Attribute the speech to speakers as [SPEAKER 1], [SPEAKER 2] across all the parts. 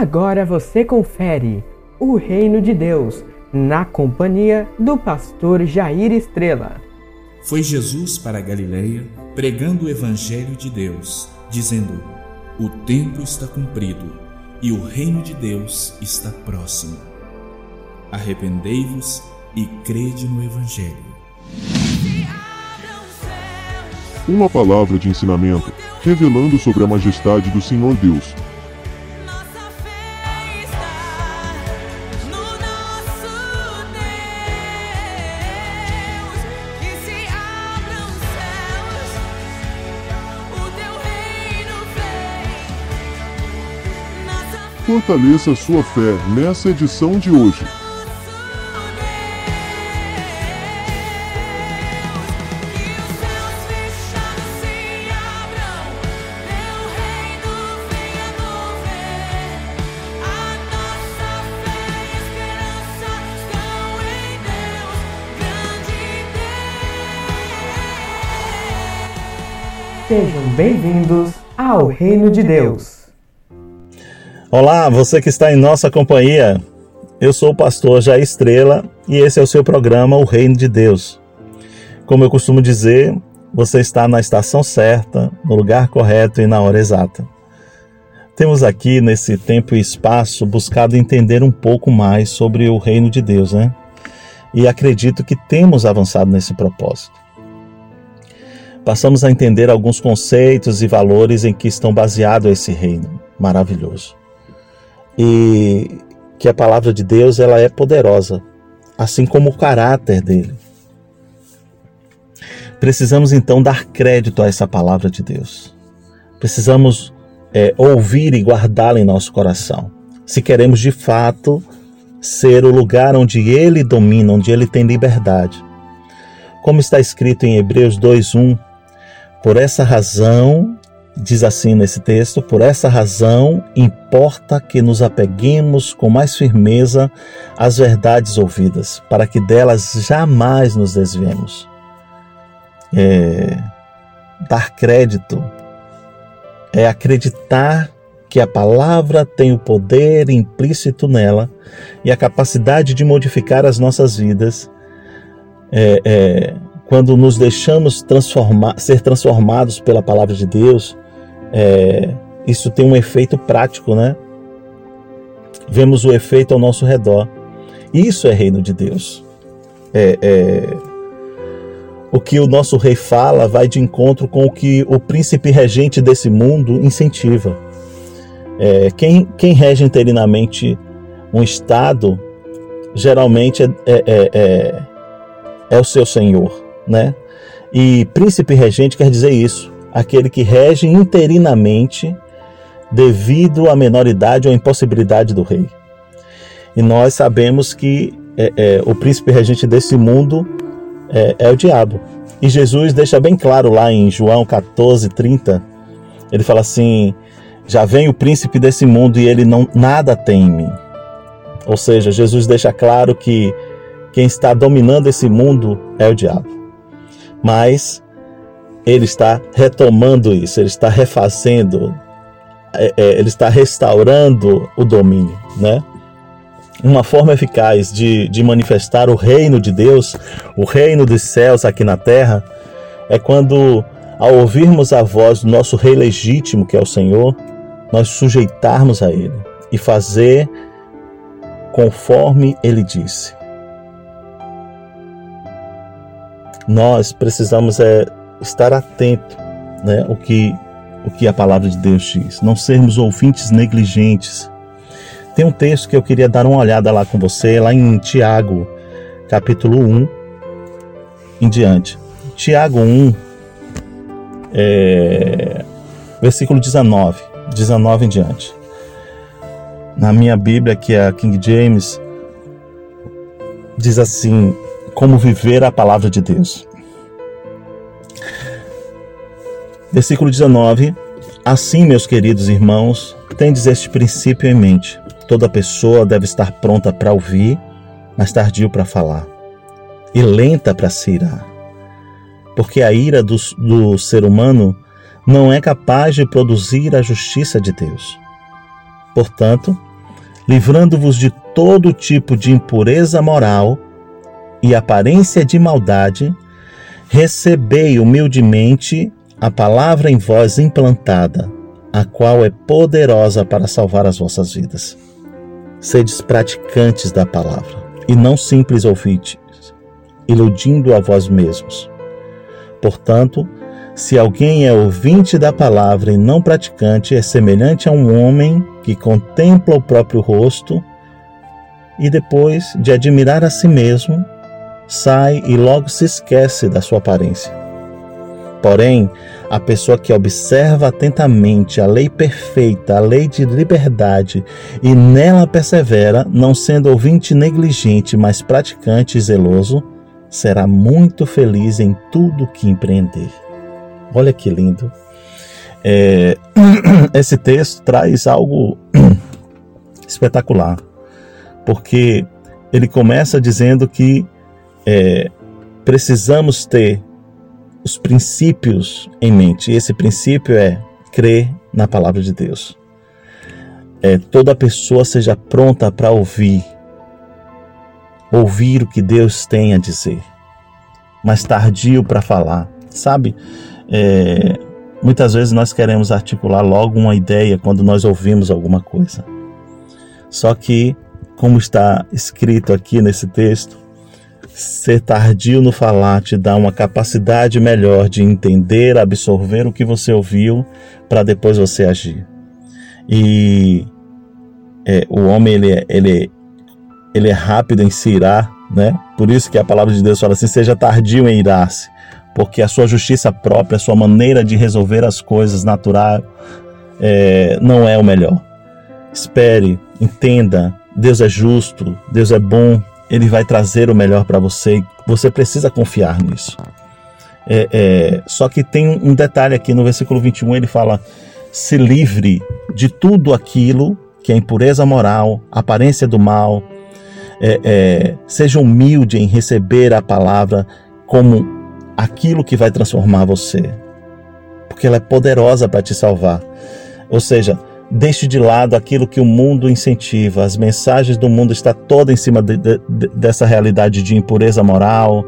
[SPEAKER 1] Agora você confere o Reino de Deus na companhia do pastor Jair Estrela.
[SPEAKER 2] Foi Jesus para a Galiléia pregando o evangelho de Deus, dizendo: O tempo está cumprido e o reino de Deus está próximo. Arrependei-vos e crede no evangelho.
[SPEAKER 3] Uma palavra de ensinamento, revelando sobre a majestade do Senhor Deus Fortaleça sua fé nessa edição de hoje.
[SPEAKER 1] Sejam bem-vindos ao Reino de Deus.
[SPEAKER 4] Olá, você que está em nossa companhia. Eu sou o pastor Jair Estrela e esse é o seu programa O Reino de Deus. Como eu costumo dizer, você está na estação certa, no lugar correto e na hora exata. Temos aqui nesse tempo e espaço buscado entender um pouco mais sobre o reino de Deus, né? E acredito que temos avançado nesse propósito. Passamos a entender alguns conceitos e valores em que estão baseados esse reino maravilhoso e que a palavra de Deus ela é poderosa, assim como o caráter dele. Precisamos então dar crédito a essa palavra de Deus. Precisamos é, ouvir e guardá-la em nosso coração. Se queremos de fato ser o lugar onde Ele domina, onde Ele tem liberdade. Como está escrito em Hebreus 2:1, por essa razão Diz assim nesse texto: Por essa razão, importa que nos apeguemos com mais firmeza às verdades ouvidas, para que delas jamais nos desviemos. É, dar crédito é acreditar que a palavra tem o poder implícito nela e a capacidade de modificar as nossas vidas. É, é, quando nos deixamos transformar, ser transformados pela palavra de Deus, é, isso tem um efeito prático, né? Vemos o efeito ao nosso redor. Isso é reino de Deus. É, é, o que o nosso rei fala vai de encontro com o que o príncipe regente desse mundo incentiva. É, quem, quem rege interinamente um Estado geralmente é, é, é, é, é o seu senhor, né? E príncipe regente quer dizer isso aquele que rege interinamente devido à menoridade ou impossibilidade do rei. E nós sabemos que é, é, o príncipe regente desse mundo é, é, o diabo. E Jesus deixa bem claro lá em João 14, 30, ele fala assim: já vem o príncipe desse mundo e ele não nada tem em mim. Ou seja, Jesus deixa claro que quem está dominando esse mundo é o diabo. Mas ele está retomando isso, ele está refazendo, é, é, ele está restaurando o domínio, né? Uma forma eficaz de, de manifestar o reino de Deus, o reino dos céus aqui na terra, é quando, ao ouvirmos a voz do nosso rei legítimo, que é o Senhor, nós sujeitarmos a ele e fazer conforme ele disse. Nós precisamos é, estar atento, né, o que o que a palavra de Deus diz, não sermos ouvintes negligentes. Tem um texto que eu queria dar uma olhada lá com você, lá em Tiago, capítulo 1 em diante. Tiago 1, é, versículo 19, 19 em diante. Na minha Bíblia, que é a King James, diz assim: como viver a palavra de Deus. Versículo 19: Assim, meus queridos irmãos, tendes este princípio em mente. Toda pessoa deve estar pronta para ouvir, mas tardio para falar, e lenta para se irar. Porque a ira do, do ser humano não é capaz de produzir a justiça de Deus. Portanto, livrando-vos de todo tipo de impureza moral e aparência de maldade, recebei humildemente a palavra em vós implantada, a qual é poderosa para salvar as vossas vidas. Sedes praticantes da palavra, e não simples ouvintes, iludindo a vós mesmos. Portanto, se alguém é ouvinte da palavra e não praticante, é semelhante a um homem que contempla o próprio rosto e depois de admirar a si mesmo, sai e logo se esquece da sua aparência. Porém, a pessoa que observa atentamente a lei perfeita, a lei de liberdade, e nela persevera, não sendo ouvinte negligente, mas praticante e zeloso, será muito feliz em tudo que empreender. Olha que lindo. É, esse texto traz algo espetacular, porque ele começa dizendo que é, precisamos ter os princípios em mente. E esse princípio é crer na palavra de Deus. É, toda pessoa seja pronta para ouvir, ouvir o que Deus tem a dizer, mas tardio para falar. Sabe, é, muitas vezes nós queremos articular logo uma ideia quando nós ouvimos alguma coisa. Só que, como está escrito aqui nesse texto, Ser tardio no falar te dá uma capacidade melhor de entender, absorver o que você ouviu para depois você agir. E é, o homem ele, é, ele, ele é rápido em se irar, né? Por isso que a palavra de Deus fala assim: seja tardio em irar-se, porque a sua justiça própria, a sua maneira de resolver as coisas natural é, não é o melhor. Espere, entenda, Deus é justo, Deus é bom, ele vai trazer o melhor para você. Você precisa confiar nisso. É, é, só que tem um detalhe aqui no versículo 21, ele fala: se livre de tudo aquilo que é impureza moral, aparência do mal, é, é, seja humilde em receber a palavra como aquilo que vai transformar você, porque ela é poderosa para te salvar. Ou seja, Deixe de lado aquilo que o mundo incentiva. As mensagens do mundo estão toda em cima de, de, dessa realidade de impureza moral,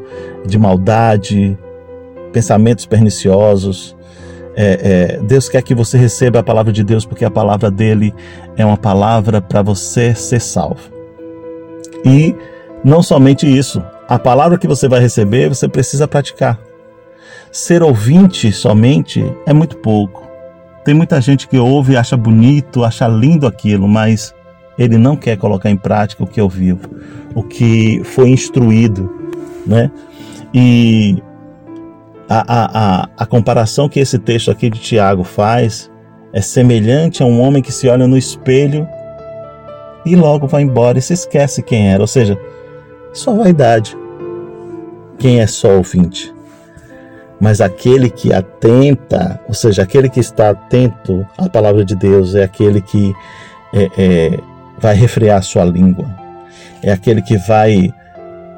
[SPEAKER 4] de maldade, pensamentos perniciosos. É, é, Deus quer que você receba a palavra de Deus, porque a palavra dele é uma palavra para você ser salvo. E não somente isso, a palavra que você vai receber, você precisa praticar. Ser ouvinte somente é muito pouco. Tem muita gente que ouve e acha bonito, acha lindo aquilo, mas ele não quer colocar em prática o que ouviu, o que foi instruído, né? E a, a, a, a comparação que esse texto aqui de Tiago faz é semelhante a um homem que se olha no espelho e logo vai embora e se esquece quem era, ou seja, só vaidade. Quem é só ouvinte? Mas aquele que atenta, ou seja, aquele que está atento à palavra de Deus, é aquele que é, é, vai refrear a sua língua, é aquele que vai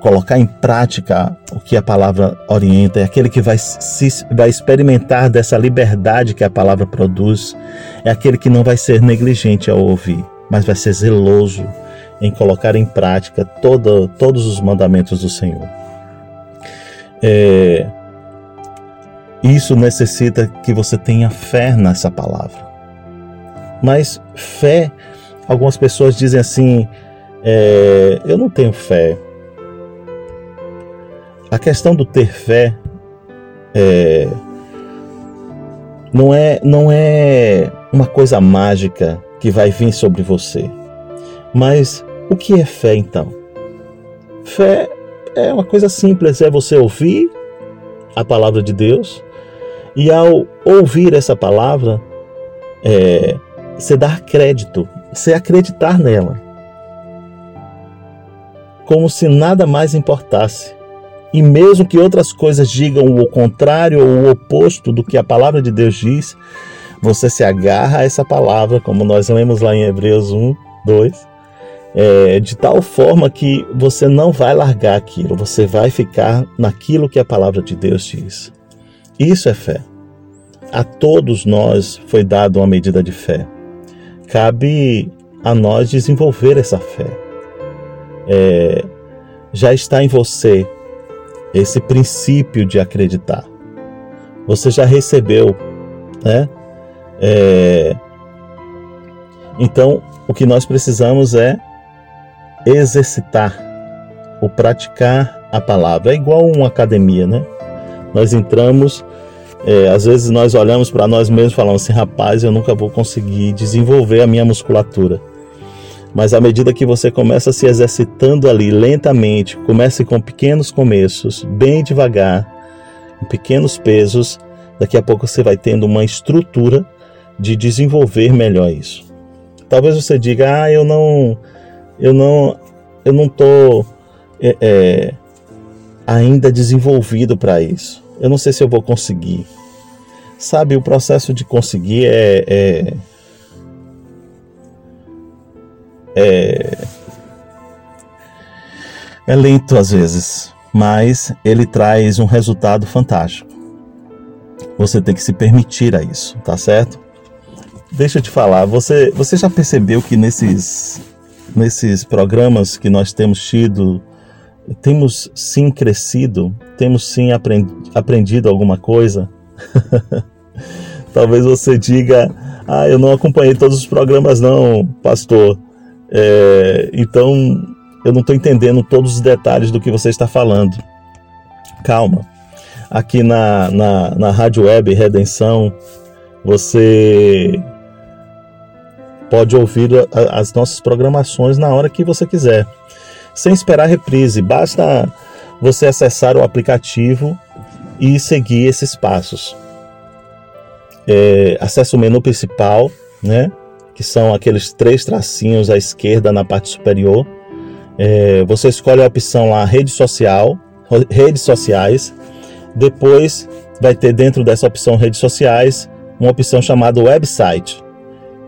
[SPEAKER 4] colocar em prática o que a palavra orienta, é aquele que vai, se, vai experimentar dessa liberdade que a palavra produz, é aquele que não vai ser negligente ao ouvir, mas vai ser zeloso em colocar em prática todo, todos os mandamentos do Senhor. É, isso necessita que você tenha fé nessa palavra. Mas fé, algumas pessoas dizem assim: é, eu não tenho fé. A questão do ter fé é, não é não é uma coisa mágica que vai vir sobre você. Mas o que é fé então? Fé é uma coisa simples, é você ouvir a palavra de Deus e ao ouvir essa palavra, é, você dar crédito, você acreditar nela. Como se nada mais importasse. E mesmo que outras coisas digam o contrário ou o oposto do que a palavra de Deus diz, você se agarra a essa palavra, como nós lemos lá em Hebreus 1, 2, é, de tal forma que você não vai largar aquilo, você vai ficar naquilo que a palavra de Deus diz. Isso é fé. A todos nós foi dada uma medida de fé. Cabe a nós desenvolver essa fé. É, já está em você esse princípio de acreditar. Você já recebeu, né? É, então, o que nós precisamos é exercitar, o praticar a palavra. É igual uma academia, né? Nós entramos, é, às vezes nós olhamos para nós mesmos e falamos assim: rapaz, eu nunca vou conseguir desenvolver a minha musculatura. Mas à medida que você começa se exercitando ali lentamente, comece com pequenos começos, bem devagar, com pequenos pesos, daqui a pouco você vai tendo uma estrutura de desenvolver melhor isso. Talvez você diga: "Ah, eu não eu não eu não tô é, é, ainda desenvolvido para isso. Eu não sei se eu vou conseguir." Sabe, o processo de conseguir é, é é, é lento às vezes, mas ele traz um resultado fantástico. Você tem que se permitir a isso, tá certo? Deixa eu te falar, você, você já percebeu que nesses, nesses programas que nós temos tido, temos sim crescido, temos sim aprendido alguma coisa? Talvez você diga, ah, eu não acompanhei todos os programas não, pastor. É, então, eu não estou entendendo todos os detalhes do que você está falando. Calma. Aqui na, na, na Rádio Web Redenção, você pode ouvir as nossas programações na hora que você quiser, sem esperar reprise. Basta você acessar o aplicativo e seguir esses passos. É, acesse o menu principal, né? que são aqueles três tracinhos à esquerda na parte superior. É, você escolhe a opção lá rede social, redes sociais. Depois vai ter dentro dessa opção redes sociais uma opção chamada website.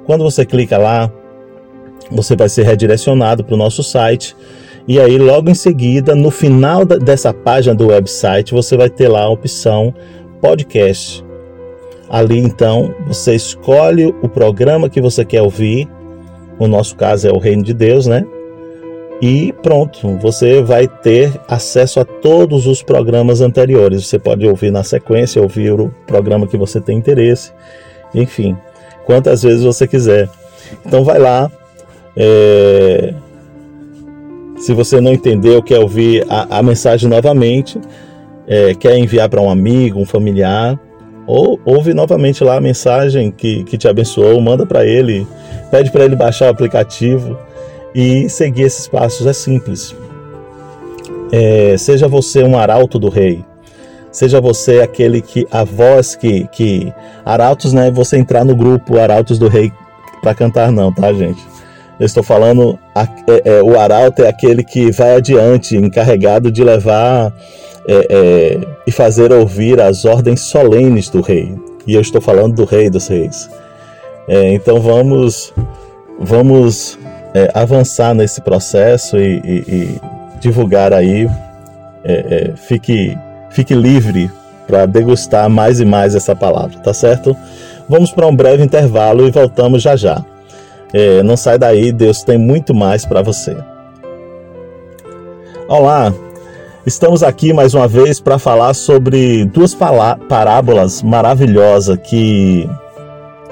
[SPEAKER 4] Quando você clica lá, você vai ser redirecionado para o nosso site. E aí, logo em seguida, no final dessa página do website, você vai ter lá a opção podcast. Ali então você escolhe o programa que você quer ouvir. No nosso caso é o Reino de Deus, né? E pronto, você vai ter acesso a todos os programas anteriores. Você pode ouvir na sequência, ouvir o programa que você tem interesse, enfim, quantas vezes você quiser. Então vai lá. É... Se você não entendeu, quer ouvir a, a mensagem novamente, é, quer enviar para um amigo, um familiar, ou ouve novamente lá a mensagem que, que te abençoou, manda para ele, pede para ele baixar o aplicativo e seguir esses passos. É simples. É, seja você um arauto do rei, seja você aquele que a voz que que arautos não é você entrar no grupo arautos do rei para cantar não, tá gente? Eu estou falando é, é, o arauto é aquele que vai adiante, encarregado de levar é, é, e fazer ouvir as ordens solenes do rei. E eu estou falando do rei dos reis. É, então vamos, vamos é, avançar nesse processo e, e, e divulgar aí. Fique, fique livre para degustar mais e mais essa palavra, tá certo? Vamos para um breve intervalo e voltamos já já. Não sai daí, Deus tem muito mais para você. Olá, Estamos aqui mais uma vez para falar sobre duas parábolas maravilhosas que,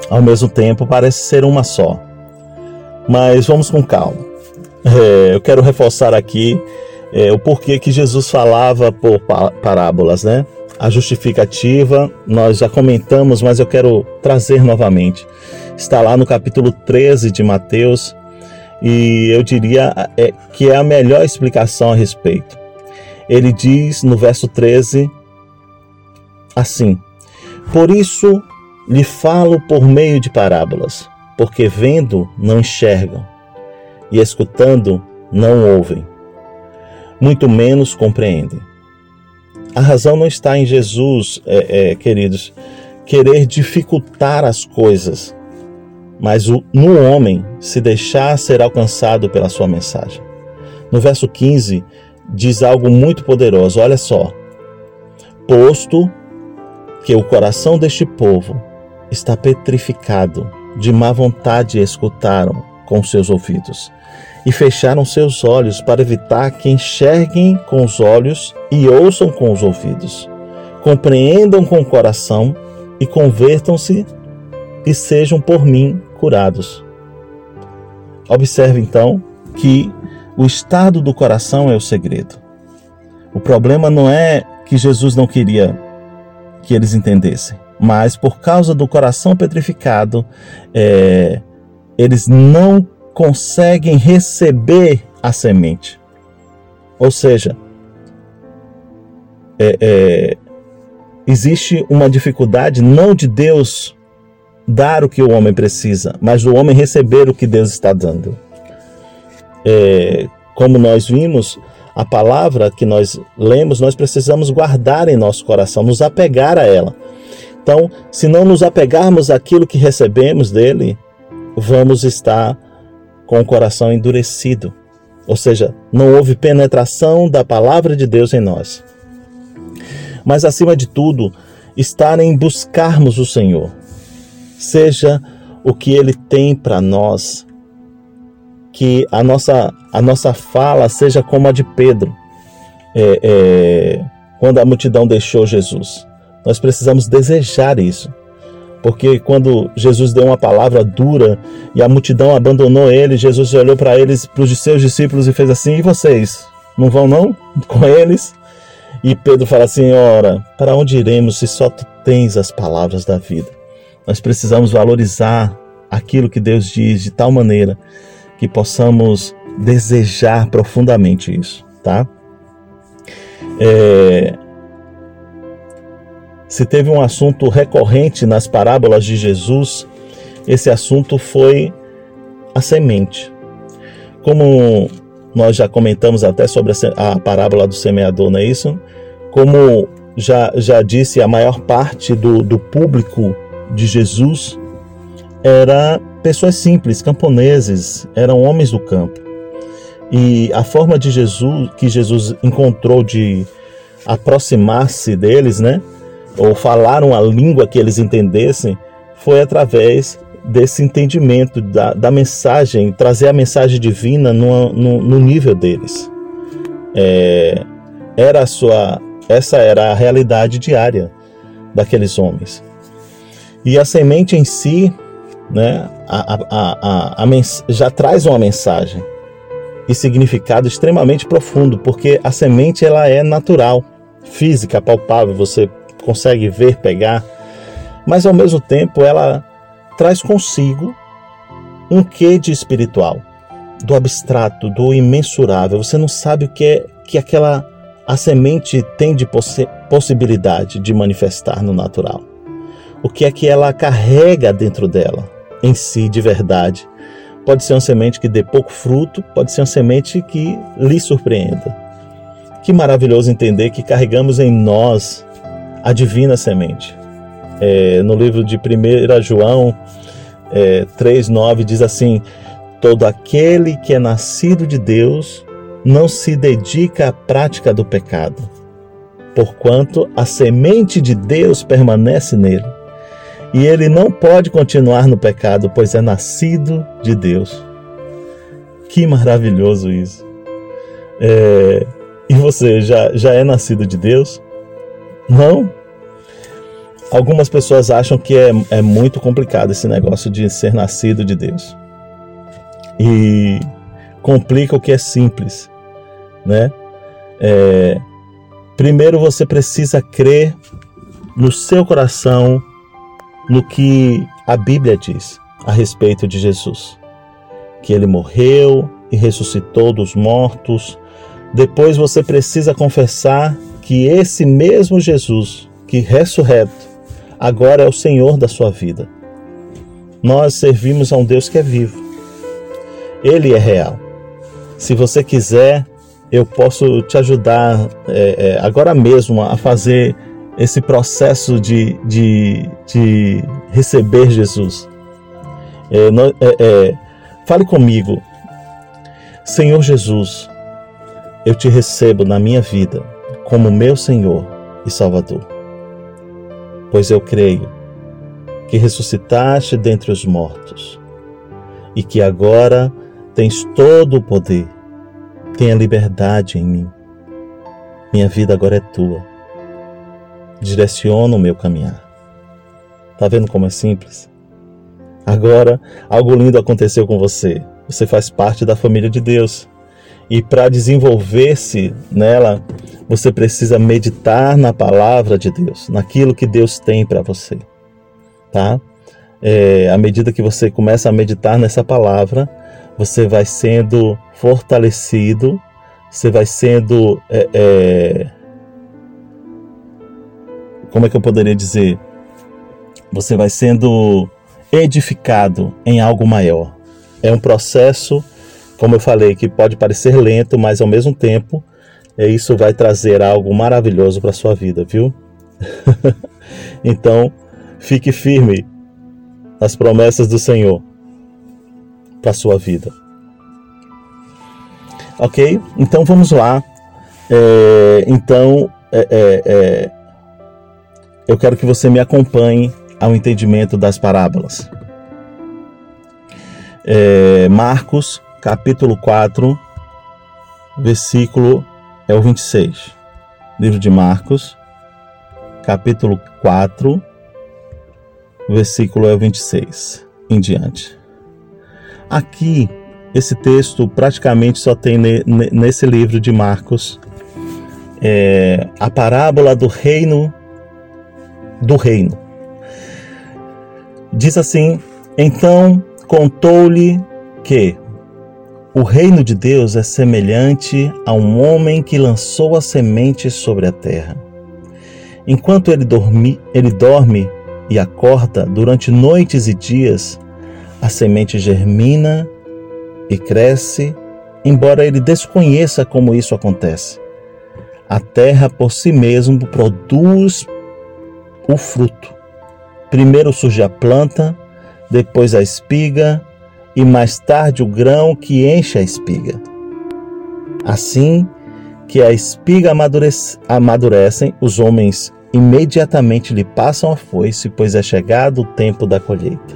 [SPEAKER 4] ao mesmo tempo, parece ser uma só. Mas vamos com calma. É, eu quero reforçar aqui é, o porquê que Jesus falava por parábolas, né? A justificativa nós já comentamos, mas eu quero trazer novamente. Está lá no capítulo 13 de Mateus. E eu diria é, que é a melhor explicação a respeito. Ele diz no verso 13 assim: Por isso lhe falo por meio de parábolas, porque vendo não enxergam, e escutando não ouvem, muito menos compreendem. A razão não está em Jesus, é, é, queridos, querer dificultar as coisas, mas o, no homem se deixar ser alcançado pela sua mensagem. No verso 15, diz algo muito poderoso. Olha só. Posto que o coração deste povo está petrificado, de má vontade escutaram com seus ouvidos e fecharam seus olhos para evitar que enxerguem com os olhos e ouçam com os ouvidos, compreendam com o coração e convertam-se e sejam por mim curados. Observe então que o estado do coração é o segredo. O problema não é que Jesus não queria que eles entendessem, mas por causa do coração petrificado, é, eles não conseguem receber a semente. Ou seja, é, é, existe uma dificuldade não de Deus dar o que o homem precisa, mas do homem receber o que Deus está dando. É, como nós vimos, a palavra que nós lemos, nós precisamos guardar em nosso coração, nos apegar a ela. Então, se não nos apegarmos àquilo que recebemos dele, vamos estar com o coração endurecido. Ou seja, não houve penetração da palavra de Deus em nós. Mas acima de tudo, estar em buscarmos o Senhor. Seja o que ele tem para nós, que a nossa, a nossa fala seja como a de Pedro, é, é, quando a multidão deixou Jesus. Nós precisamos desejar isso. Porque quando Jesus deu uma palavra dura e a multidão abandonou ele, Jesus olhou para eles, para os seus discípulos e fez assim: "E vocês, não vão não com eles?" E Pedro fala assim: "Ora, para onde iremos se só tu tens as palavras da vida?" Nós precisamos valorizar aquilo que Deus diz de tal maneira que possamos desejar profundamente isso, tá? É, se teve um assunto recorrente nas parábolas de Jesus, esse assunto foi a semente. Como nós já comentamos até sobre a parábola do semeador, não é isso? Como já, já disse, a maior parte do, do público de Jesus era pessoas simples, camponeses, eram homens do campo. E a forma de Jesus que Jesus encontrou de aproximar-se deles, né? ou falaram a língua que eles entendessem, foi através desse entendimento da, da mensagem, trazer a mensagem divina no, no, no nível deles. É, era sua, essa era a realidade diária daqueles homens. E a semente em si, né, a, a, a, a, já traz uma mensagem e significado extremamente profundo, porque a semente ela é natural, física, palpável, você consegue ver, pegar, mas ao mesmo tempo ela traz consigo um quê de espiritual, do abstrato, do imensurável. Você não sabe o que é que aquela a semente tem de possi possibilidade de manifestar no natural. O que é que ela carrega dentro dela, em si, de verdade. Pode ser uma semente que dê pouco fruto, pode ser uma semente que lhe surpreenda. Que maravilhoso entender que carregamos em nós a divina semente. É, no livro de 1 João é, 3,9 diz assim: Todo aquele que é nascido de Deus não se dedica à prática do pecado, porquanto a semente de Deus permanece nele. E ele não pode continuar no pecado, pois é nascido de Deus. Que maravilhoso isso! É, e você já, já é nascido de Deus? Não? Algumas pessoas acham que é, é muito complicado esse negócio de ser nascido de Deus. E complica o que é simples, né? É, primeiro você precisa crer no seu coração no que a Bíblia diz a respeito de Jesus. Que ele morreu e ressuscitou dos mortos. Depois você precisa confessar que esse mesmo Jesus, que ressurreto, agora é o Senhor da sua vida. Nós servimos a um Deus que é vivo. Ele é real. Se você quiser, eu posso te ajudar é, é, agora mesmo a fazer esse processo de, de, de receber Jesus. É, é, é, fale comigo, Senhor Jesus, eu te recebo na minha vida como meu Senhor e Salvador pois eu creio que ressuscitaste dentre os mortos e que agora tens todo o poder. Tenha liberdade em mim. Minha vida agora é tua. Direciona o meu caminhar. Tá vendo como é simples? Agora, algo lindo aconteceu com você. Você faz parte da família de Deus. E para desenvolver-se nela, você precisa meditar na palavra de Deus, naquilo que Deus tem para você, tá? É, à medida que você começa a meditar nessa palavra, você vai sendo fortalecido, você vai sendo. É, é, como é que eu poderia dizer? Você vai sendo edificado em algo maior. É um processo, como eu falei, que pode parecer lento, mas ao mesmo tempo é, isso vai trazer algo maravilhoso para sua vida, viu? então, fique firme nas promessas do Senhor para sua vida. Ok? Então vamos lá. É, então, é, é, é, eu quero que você me acompanhe ao entendimento das parábolas. É, Marcos, capítulo 4, versículo é o 26. Livro de Marcos, capítulo 4, versículo é o 26 em diante. Aqui, esse texto praticamente só tem nesse livro de Marcos é, a parábola do reino do reino. Diz assim: Então contou-lhe que o reino de Deus é semelhante a um homem que lançou a semente sobre a terra. Enquanto ele dorme, ele dorme e acorda durante noites e dias, a semente germina e cresce, embora ele desconheça como isso acontece. A terra por si mesmo produz o fruto. Primeiro surge a planta, depois a espiga e mais tarde o grão que enche a espiga. Assim que a espiga amadurece, amadurecem, os homens imediatamente lhe passam a foice, pois é chegado o tempo da colheita.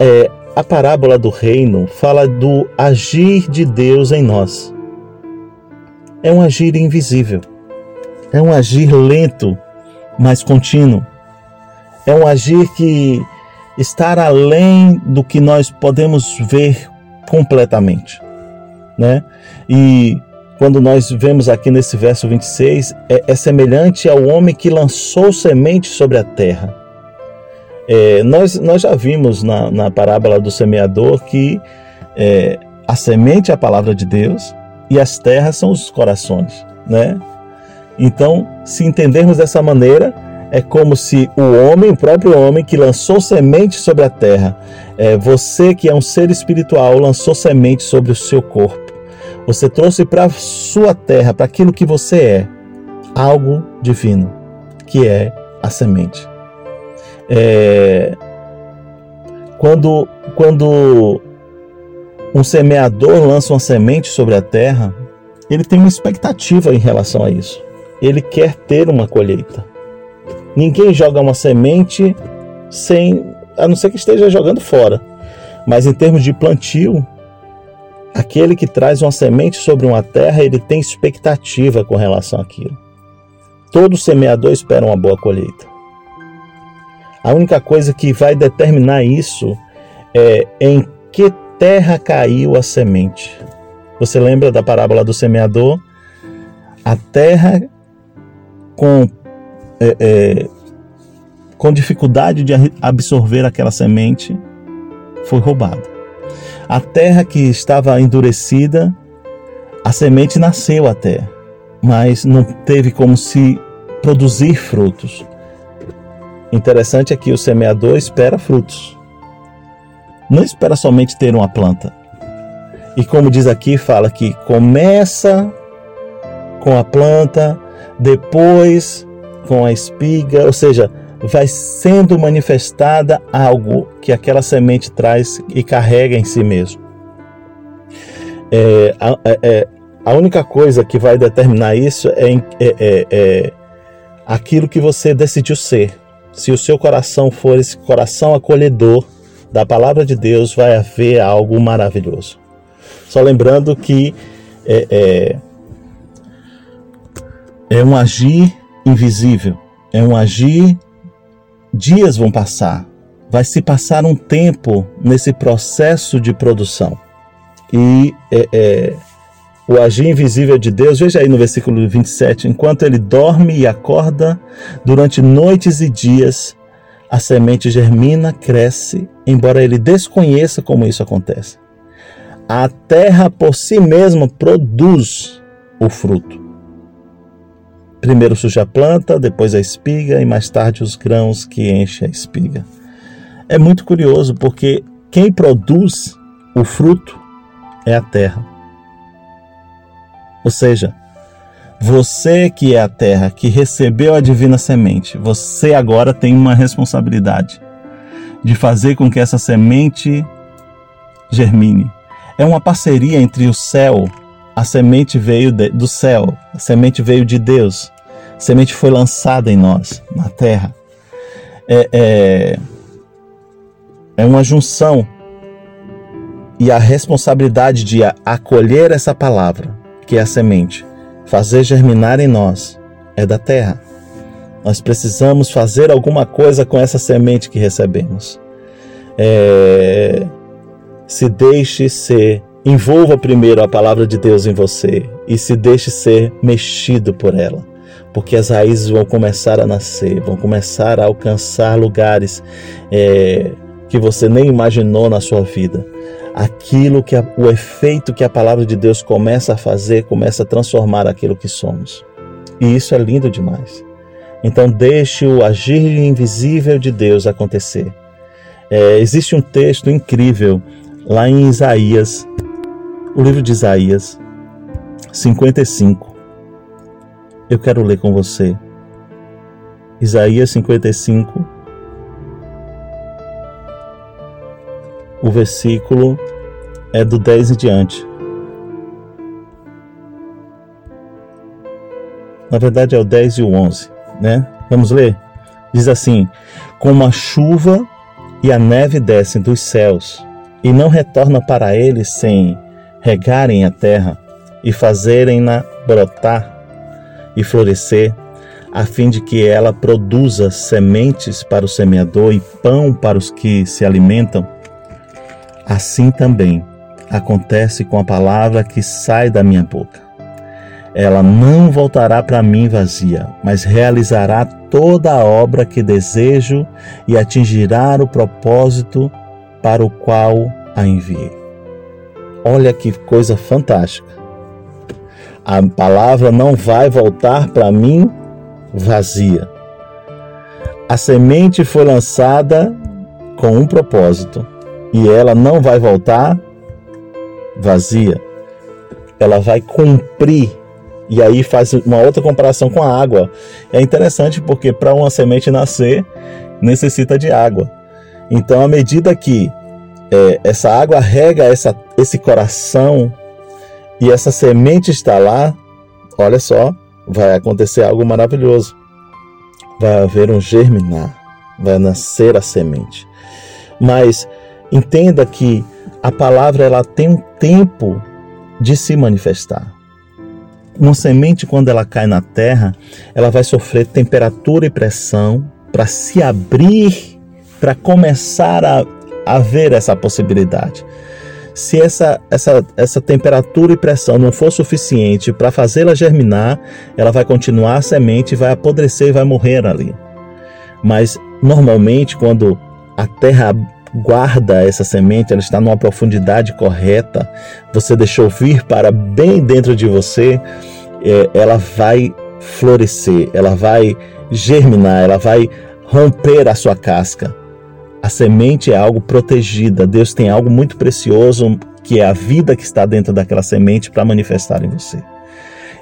[SPEAKER 4] É, a parábola do reino fala do agir de Deus em nós. É um agir invisível. É um agir lento, mas contínuo. É um agir que estar além do que nós podemos ver completamente, né? E quando nós vemos aqui nesse verso 26, é, é semelhante ao homem que lançou semente sobre a terra. É, nós, nós já vimos na, na parábola do semeador que é, a semente é a palavra de Deus e as terras são os corações, né? Então, se entendermos dessa maneira, é como se o homem, o próprio homem que lançou semente sobre a terra, é, você que é um ser espiritual, lançou semente sobre o seu corpo. Você trouxe para a sua terra, para aquilo que você é, algo divino, que é a semente. É, quando, quando um semeador lança uma semente sobre a terra, ele tem uma expectativa em relação a isso. Ele quer ter uma colheita. Ninguém joga uma semente sem, a não ser que esteja jogando fora. Mas em termos de plantio, aquele que traz uma semente sobre uma terra, ele tem expectativa com relação àquilo. Todo semeador espera uma boa colheita. A única coisa que vai determinar isso é em que terra caiu a semente. Você lembra da parábola do semeador? A terra com é, é, com dificuldade de absorver aquela semente, foi roubada. A terra que estava endurecida, a semente nasceu até, mas não teve como se produzir frutos. Interessante é que o semeador espera frutos. Não espera somente ter uma planta. E como diz aqui, fala que começa com a planta, depois com a espiga, ou seja, vai sendo manifestada algo que aquela semente traz e carrega em si mesmo. É, é, é, a única coisa que vai determinar isso é, é, é, é aquilo que você decidiu ser. Se o seu coração for esse coração acolhedor, da palavra de Deus vai haver algo maravilhoso. Só lembrando que é, é, um agir invisível, é um agir. Dias vão passar, vai se passar um tempo nesse processo de produção. E é, é, o agir invisível de Deus, veja aí no versículo 27, enquanto ele dorme e acorda durante noites e dias, a semente germina, cresce, embora ele desconheça como isso acontece. A terra por si mesma produz o fruto. Primeiro surge a planta, depois a espiga e mais tarde os grãos que enchem a espiga. É muito curioso porque quem produz o fruto é a terra. Ou seja, você que é a terra, que recebeu a divina semente, você agora tem uma responsabilidade de fazer com que essa semente germine. É uma parceria entre o céu, a semente veio de, do céu, a semente veio de Deus, semente foi lançada em nós, na terra. É, é, é uma junção e a responsabilidade de acolher essa palavra, que é a semente, fazer germinar em nós é da terra. Nós precisamos fazer alguma coisa com essa semente que recebemos. É... Se deixe ser, envolva primeiro a palavra de Deus em você e se deixe ser mexido por ela, porque as raízes vão começar a nascer, vão começar a alcançar lugares é... que você nem imaginou na sua vida aquilo que a, o efeito que a palavra de Deus começa a fazer, começa a transformar aquilo que somos. E isso é lindo demais. Então deixe o agir invisível de Deus acontecer. É, existe um texto incrível lá em Isaías, o livro de Isaías 55. Eu quero ler com você. Isaías 55, o versículo é do 10 em diante. Na verdade é o 10 e o 11, né? Vamos ler? Diz assim: Como a chuva e a neve descem dos céus e não retorna para eles sem regarem a terra e fazerem-na brotar e florescer, a fim de que ela produza sementes para o semeador e pão para os que se alimentam, Assim também acontece com a palavra que sai da minha boca. Ela não voltará para mim vazia, mas realizará toda a obra que desejo e atingirá o propósito para o qual a enviei. Olha que coisa fantástica. A palavra não vai voltar para mim vazia. A semente foi lançada com um propósito e ela não vai voltar vazia. Ela vai cumprir. E aí faz uma outra comparação com a água. É interessante porque para uma semente nascer necessita de água. Então, à medida que é, essa água rega essa, esse coração e essa semente está lá, olha só, vai acontecer algo maravilhoso. Vai haver um germinar, vai nascer a semente. Mas Entenda que a palavra ela tem um tempo de se manifestar. Uma semente, quando ela cai na terra, ela vai sofrer temperatura e pressão para se abrir, para começar a, a ver essa possibilidade. Se essa, essa, essa temperatura e pressão não for suficiente para fazê-la germinar, ela vai continuar a semente, vai apodrecer e vai morrer ali. Mas normalmente, quando a terra guarda essa semente, ela está numa profundidade correta, você deixou vir para bem dentro de você, é, ela vai florescer, ela vai germinar, ela vai romper a sua casca. A semente é algo protegida, Deus tem algo muito precioso que é a vida que está dentro daquela semente para manifestar em você.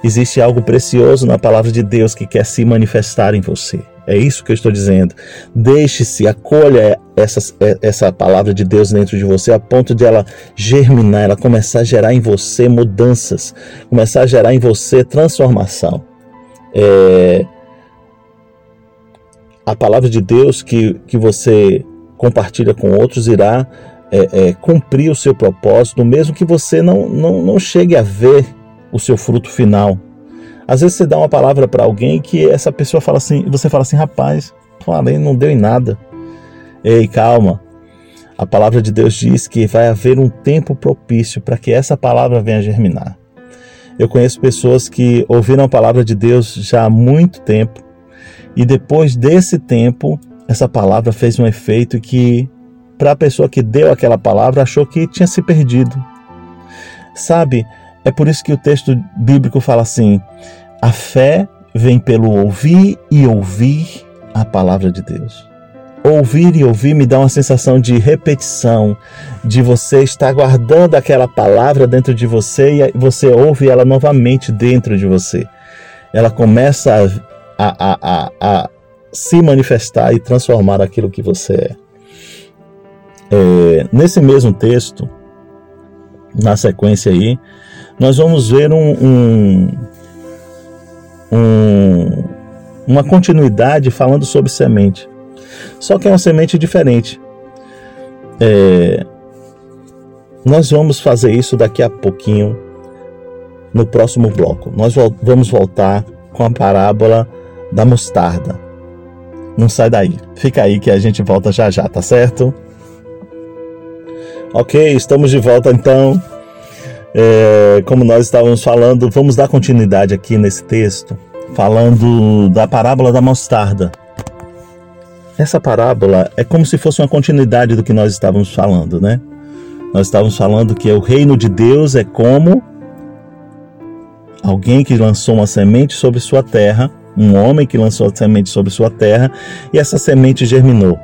[SPEAKER 4] Existe algo precioso na palavra de Deus que quer se manifestar em você. É isso que eu estou dizendo. Deixe-se, acolha essa, essa palavra de Deus dentro de você a ponto de ela germinar, ela começar a gerar em você mudanças, começar a gerar em você transformação. É... A palavra de Deus que, que você compartilha com outros irá é, é, cumprir o seu propósito, mesmo que você não, não, não chegue a ver o seu fruto final. Às vezes você dá uma palavra para alguém que essa pessoa fala assim, você fala assim, rapaz, falei, não deu em nada. Ei, calma. A palavra de Deus diz que vai haver um tempo propício para que essa palavra venha germinar. Eu conheço pessoas que ouviram a palavra de Deus já há muito tempo e depois desse tempo, essa palavra fez um efeito que para a pessoa que deu aquela palavra achou que tinha se perdido. Sabe? É por isso que o texto bíblico fala assim: a fé vem pelo ouvir e ouvir a palavra de Deus. Ouvir e ouvir me dá uma sensação de repetição, de você estar guardando aquela palavra dentro de você e você ouve ela novamente dentro de você. Ela começa a, a, a, a se manifestar e transformar aquilo que você é. É, nesse mesmo texto, na sequência aí, nós vamos ver um, um, um, uma continuidade falando sobre semente. Só que é uma semente diferente. É, nós vamos fazer isso daqui a pouquinho no próximo bloco. Nós vamos voltar com a parábola da mostarda. Não sai daí. Fica aí que a gente volta já já, tá certo? Ok, estamos de volta então. É, como nós estávamos falando, vamos dar continuidade aqui nesse texto, falando da parábola da mostarda. Essa parábola é como se fosse uma continuidade do que nós estávamos falando, né? Nós estávamos falando que o reino de Deus é como alguém que lançou uma semente sobre sua terra, um homem que lançou a semente sobre sua terra, e essa semente germinou.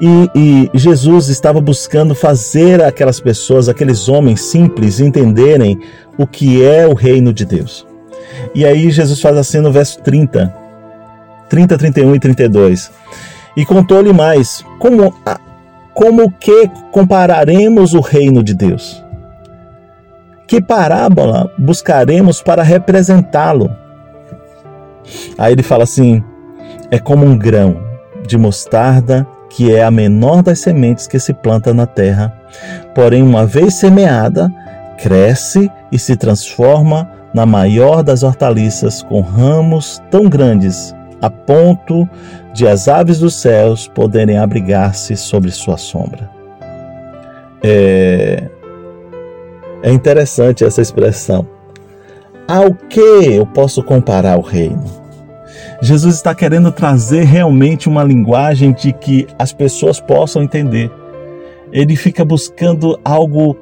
[SPEAKER 4] E, e, Jesus estava buscando fazer aquelas pessoas, aqueles homens simples, entenderem o que é o reino de Deus. E aí Jesus faz assim no verso 30, 30, 31 e 32. E contou-lhe mais: como, como que compararemos o reino de Deus? Que parábola buscaremos para representá-lo? Aí ele fala assim: é como um grão de mostarda que é a menor das sementes que se planta na terra. Porém, uma vez semeada, cresce e se transforma na maior das hortaliças, com ramos tão grandes, a ponto de as aves dos céus poderem abrigar-se sobre sua sombra. É, é interessante essa expressão. Ao que eu posso comparar o reino? Jesus está querendo trazer realmente uma linguagem de que as pessoas possam entender. Ele fica buscando algo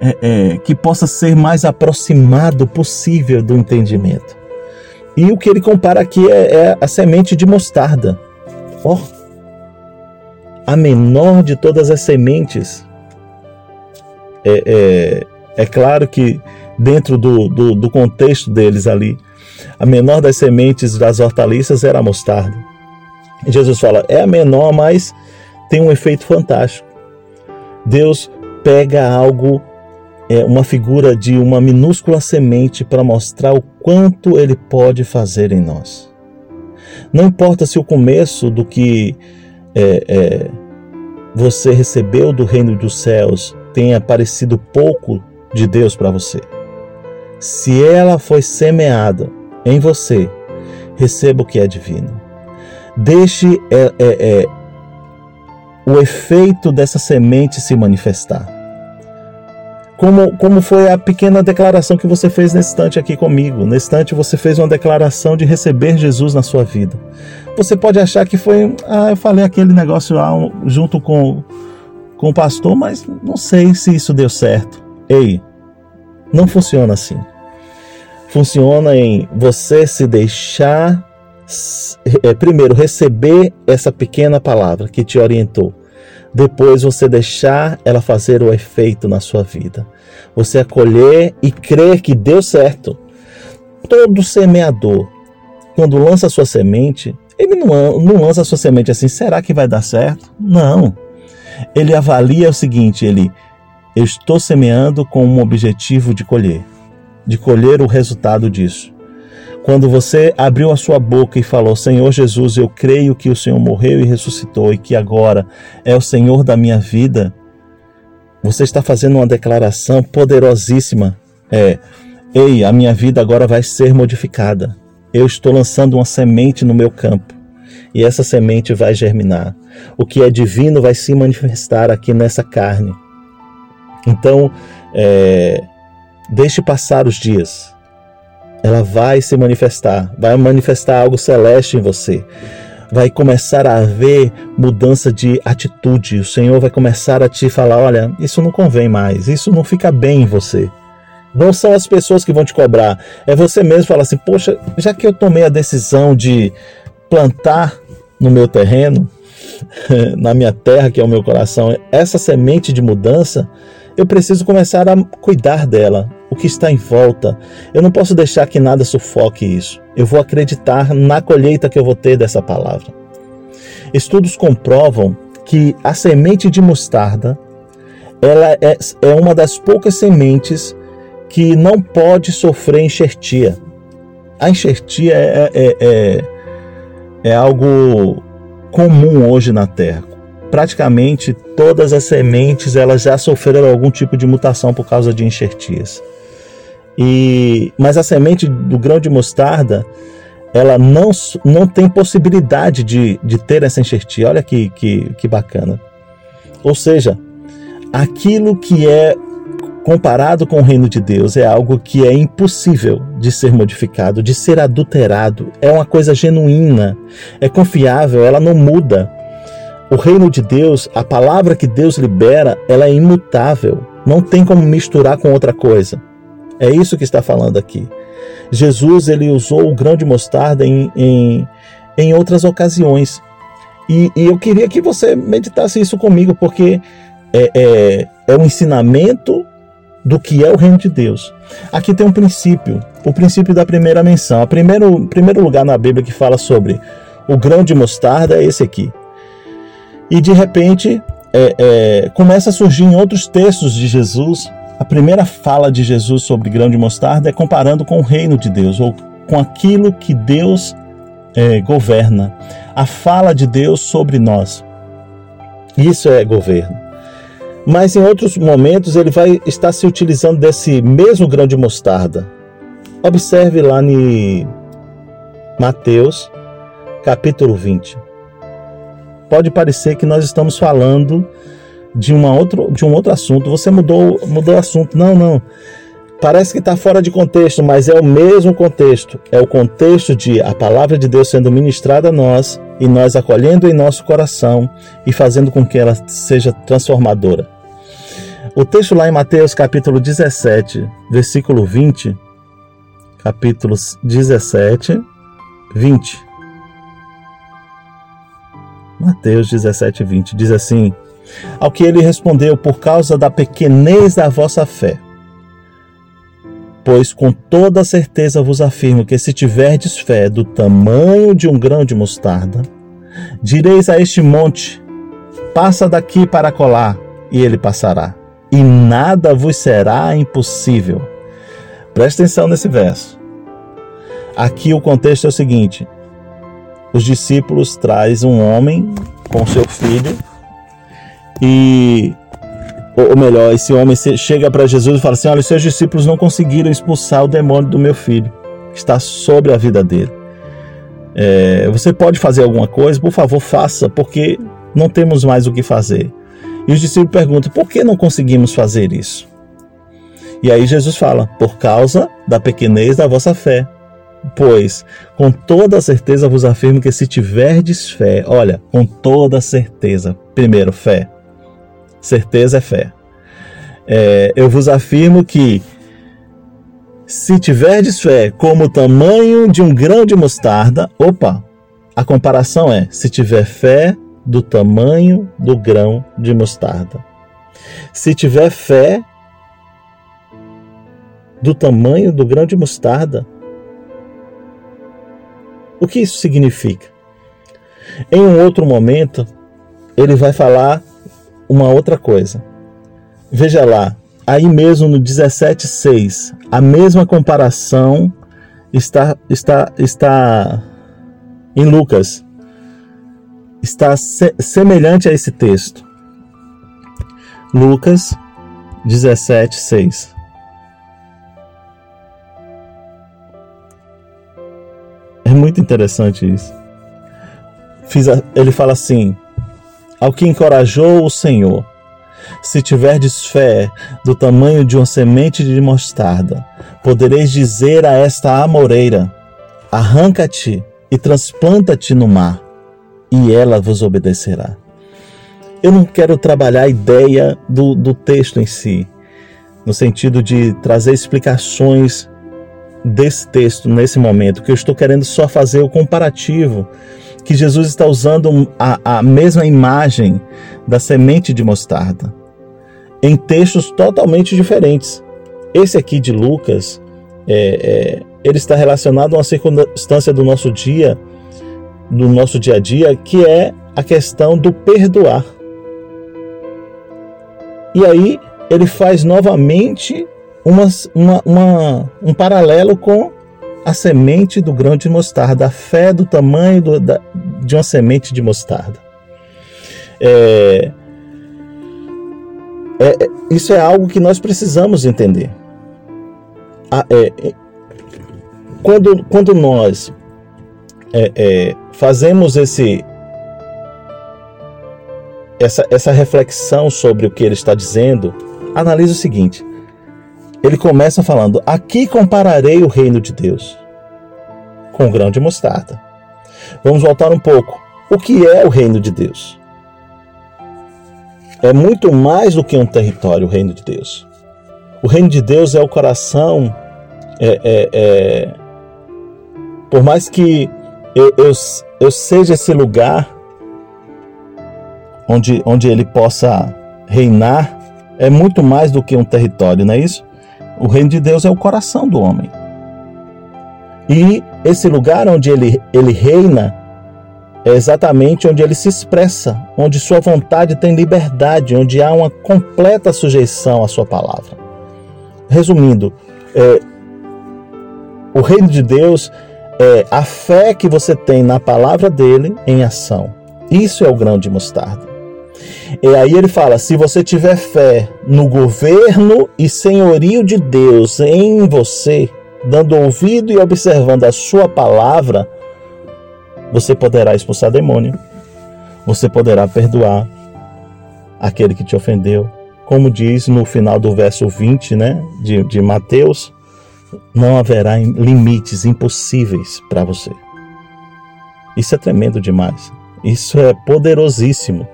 [SPEAKER 4] é, é, que possa ser mais aproximado possível do entendimento. E o que ele compara aqui é, é a semente de mostarda. Oh, a menor de todas as sementes. É, é, é claro que dentro do, do, do contexto deles ali, a menor das sementes das hortaliças era a mostarda. Jesus fala: é a menor, mas tem um efeito fantástico. Deus pega algo, é, uma figura de uma minúscula semente para mostrar o quanto ele pode fazer em nós. Não importa se o começo do que é, é, você recebeu do reino dos céus tenha parecido pouco de Deus para você. Se ela foi semeada em você, receba o que é divino. Deixe é, é, é, o efeito dessa semente se manifestar. Como, como foi a pequena declaração que você fez nesse instante aqui comigo. Nesse instante você fez uma declaração de receber Jesus na sua vida. Você pode achar que foi, ah, eu falei aquele negócio lá junto com, com o pastor, mas não sei se isso deu certo. Ei, não funciona assim funciona em você se deixar, é, primeiro, receber essa pequena palavra que te orientou. Depois você deixar ela fazer o efeito na sua vida. Você acolher e crer que deu certo. Todo semeador, quando lança sua semente, ele não, não lança sua semente assim, será que vai dar certo? Não. Ele avalia o seguinte, ele, eu estou semeando com um objetivo de colher de colher o resultado disso. Quando você abriu a sua boca e falou: Senhor Jesus, eu creio que o Senhor morreu e ressuscitou e que agora é o Senhor da minha vida, você está fazendo uma declaração poderosíssima. É, ei, a minha vida agora vai ser modificada. Eu estou lançando uma semente no meu campo e essa semente vai germinar. O que é divino vai se manifestar aqui nessa carne. Então, é, deixe passar os dias. Ela vai se manifestar, vai manifestar algo celeste em você. Vai começar a haver mudança de atitude. O Senhor vai começar a te falar: olha, isso não convém mais, isso não fica bem em você. Não são as pessoas que vão te cobrar, é você mesmo falar assim: poxa, já que eu tomei a decisão de plantar no meu terreno, na minha terra, que é o meu coração, essa semente de mudança, eu preciso começar a cuidar dela, o que está em volta. Eu não posso deixar que nada sufoque isso. Eu vou acreditar na colheita que eu vou ter dessa palavra. Estudos comprovam que a semente de mostarda ela é, é uma das poucas sementes que não pode sofrer enxertia. A enxertia é, é, é, é algo comum hoje na Terra praticamente todas as sementes elas já sofreram algum tipo de mutação por causa de enxertias. E, mas a semente do grão de mostarda, ela não, não tem possibilidade de, de ter essa enxertia. Olha que, que, que bacana. Ou seja, aquilo que é comparado com o reino de Deus é algo que é impossível de ser modificado, de ser adulterado. É uma coisa genuína, é confiável, ela não muda. O reino de Deus, a palavra que Deus libera, ela é imutável. Não tem como misturar com outra coisa. É isso que está falando aqui. Jesus ele usou o grão de mostarda em, em, em outras ocasiões. E, e, eu queria que você meditasse isso comigo, porque é, é, é um ensinamento do que é o reino de Deus. Aqui tem um princípio, o princípio da primeira menção. O primeiro, primeiro lugar na Bíblia que fala sobre o grão de mostarda é esse aqui. E de repente é, é, começa a surgir em outros textos de Jesus. A primeira fala de Jesus sobre grão de mostarda é comparando com o reino de Deus, ou com aquilo que Deus é, governa. A fala de Deus sobre nós. Isso é governo. Mas em outros momentos ele vai estar se utilizando desse mesmo grão de mostarda. Observe lá em Mateus, capítulo 20 pode parecer que nós estamos falando de, uma outro, de um outro assunto. Você mudou, mudou o assunto. Não, não. Parece que está fora de contexto, mas é o mesmo contexto. É o contexto de a palavra de Deus sendo ministrada a nós e nós acolhendo em nosso coração e fazendo com que ela seja transformadora. O texto lá em Mateus capítulo 17, versículo 20, capítulos 17, 20. Mateus 17, 20 diz assim: Ao que ele respondeu, por causa da pequenez da vossa fé. Pois com toda certeza vos afirmo que se tiverdes fé do tamanho de um grão de mostarda, direis a este monte: passa daqui para colar, e ele passará, e nada vos será impossível. Preste atenção nesse verso. Aqui o contexto é o seguinte: os discípulos traz um homem com seu filho e ou melhor, esse homem chega para Jesus e fala assim: Olha, os seus discípulos não conseguiram expulsar o demônio do meu filho, que está sobre a vida dele. É, você pode fazer alguma coisa? Por favor, faça, porque não temos mais o que fazer. E os discípulos perguntam: Por que não conseguimos fazer isso? E aí Jesus fala: Por causa da pequenez da vossa fé. Pois, com toda certeza vos afirmo que se tiverdes fé, olha, com toda certeza, primeiro, fé. Certeza é fé. É, eu vos afirmo que se tiverdes fé como o tamanho de um grão de mostarda, opa, a comparação é se tiver fé do tamanho do grão de mostarda. Se tiver fé do tamanho do grão de mostarda, o que isso significa? Em um outro momento, ele vai falar uma outra coisa. Veja lá, aí mesmo no 17,6, a mesma comparação está, está, está em Lucas, está se, semelhante a esse texto. Lucas 17, 6. É muito interessante isso. ele fala assim: Ao que encorajou o Senhor, se tiverdes fé do tamanho de uma semente de mostarda, podereis dizer a esta amoreira: Arranca-te e transplanta-te no mar, e ela vos obedecerá. Eu não quero trabalhar a ideia do, do texto em si, no sentido de trazer explicações desse texto nesse momento, que eu estou querendo só fazer o comparativo que Jesus está usando a, a mesma imagem da semente de mostarda em textos totalmente diferentes. Esse aqui de Lucas, é, é, ele está relacionado a uma circunstância do nosso dia, do nosso dia a dia, que é a questão do perdoar. E aí ele faz novamente uma, uma, uma, um paralelo com a semente do grão de mostarda, a fé do tamanho do, da, de uma semente de mostarda. É, é, é, isso é algo que nós precisamos entender. é, é, quando, quando nós é, fazemos esse, essa, essa reflexão sobre o que ele está dizendo, analise o seguinte. Ele começa falando: Aqui compararei o reino de Deus com o grão de mostarda. Vamos voltar um pouco. O que é o reino de Deus? é muito mais do que um território, o reino de Deus. O reino de Deus é o coração. É, é, é, por mais que eu, eu, eu seja esse lugar onde, onde ele possa reinar, é muito mais do que um território, não é isso? O reino de Deus é o coração do homem. E esse lugar onde ele, ele reina é exatamente onde ele se expressa, onde sua vontade tem liberdade, onde há uma completa sujeição à sua palavra. Resumindo, é, o reino de Deus é a fé que você tem na palavra dele em ação. Isso é o grão de mostarda. E aí ele fala: se você tiver fé no governo e senhorio de Deus em você, dando ouvido e observando a sua palavra, você poderá expulsar demônio, você poderá perdoar aquele que te ofendeu. Como diz no final do verso 20 né, de, de Mateus, não haverá limites impossíveis para você. Isso é tremendo demais. Isso é poderosíssimo,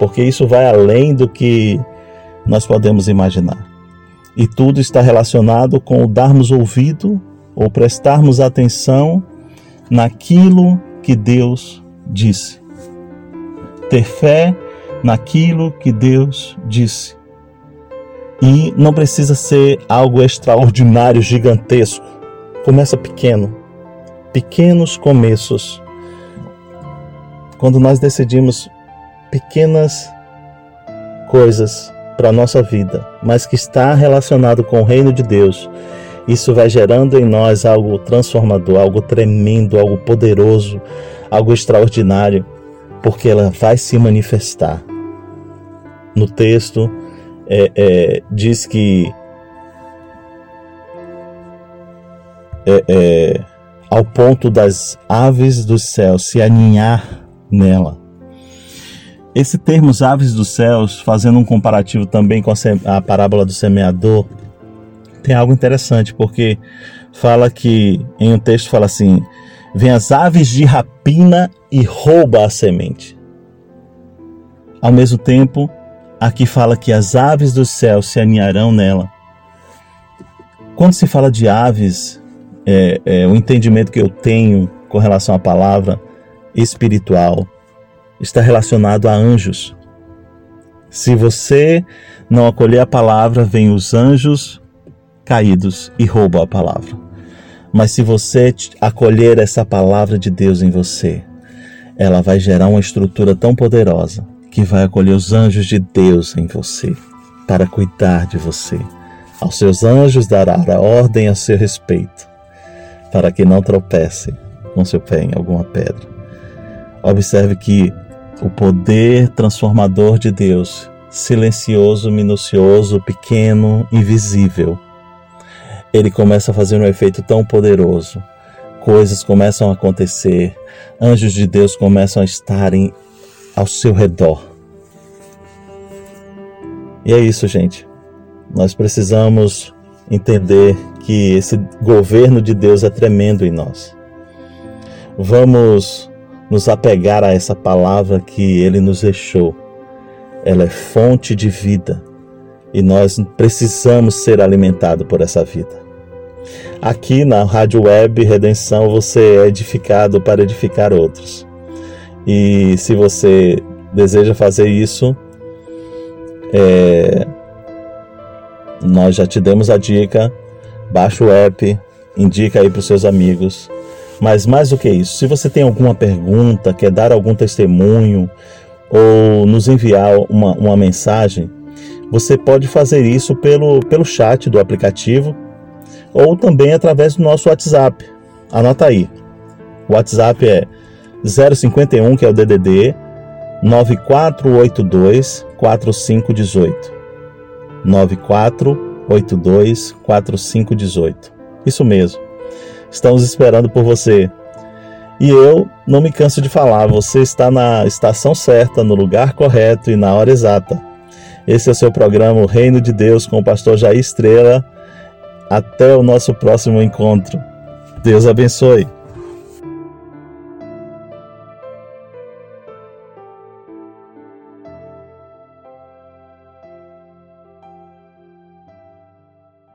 [SPEAKER 4] porque isso vai além do que nós podemos imaginar. E tudo está relacionado com o darmos ouvido ou prestarmos atenção naquilo que Deus disse. Ter fé naquilo que Deus disse. E não precisa ser algo extraordinário, gigantesco. Começa pequeno. Pequenos começos. Quando nós decidimos pequenas coisas para a nossa vida, mas que está relacionado com o reino de Deus, isso vai gerando em nós algo transformador, algo tremendo, algo poderoso, algo extraordinário, porque ela vai se manifestar. No texto é, é, diz que é, é ao ponto das aves dos céus se aninhar nela. Esse termo aves dos céus, fazendo um comparativo também com a, parábola do semeador, tem algo interessante, porque fala que, em um texto fala assim, vem as aves de rapina e rouba a semente. Ao mesmo tempo, aqui fala que as aves do céu se aninharão nela. Quando se fala de aves, é, é, o entendimento que eu tenho com relação à palavra espiritual está relacionado a anjos. Se você não acolher a palavra, vem os anjos caídos e roubam a palavra. Mas se você acolher essa palavra de Deus em você, ela vai gerar uma estrutura tão poderosa que vai acolher os anjos de Deus em você para cuidar de você. Aos seus anjos dará ordem a seu respeito. para que não tropece com seu pé em alguma pedra. Observe que o poder transformador de Deus, silencioso, minucioso, pequeno, invisível, ele começa a fazer um efeito tão poderoso. Coisas começam a acontecer, anjos de Deus começam a estarem ao seu redor. E é isso, gente. Nós precisamos entender que esse governo de Deus é tremendo em nós. Vamos nos apegar a essa palavra que ele nos deixou. Ela é fonte de vida e nós precisamos ser alimentados por essa vida. Aqui na Rádio Web Redenção você é edificado para edificar outros. E se você deseja fazer isso, é, nós já te demos a dica. Baixa o app, indica aí para os seus amigos. Mas mais do que isso, se você tem alguma pergunta, quer dar algum testemunho ou nos enviar uma, uma mensagem, você pode fazer isso pelo, pelo chat do aplicativo ou também através do nosso WhatsApp. Anota aí. O WhatsApp é 051, que é o DDD 9482 4518. 9482 4518. Isso mesmo. Estamos esperando por você. E eu não me canso de falar, você está na estação certa, no lugar correto e na hora exata. Esse é o seu programa o Reino de Deus com o pastor Jair Estrela. Até o nosso próximo encontro. Deus abençoe.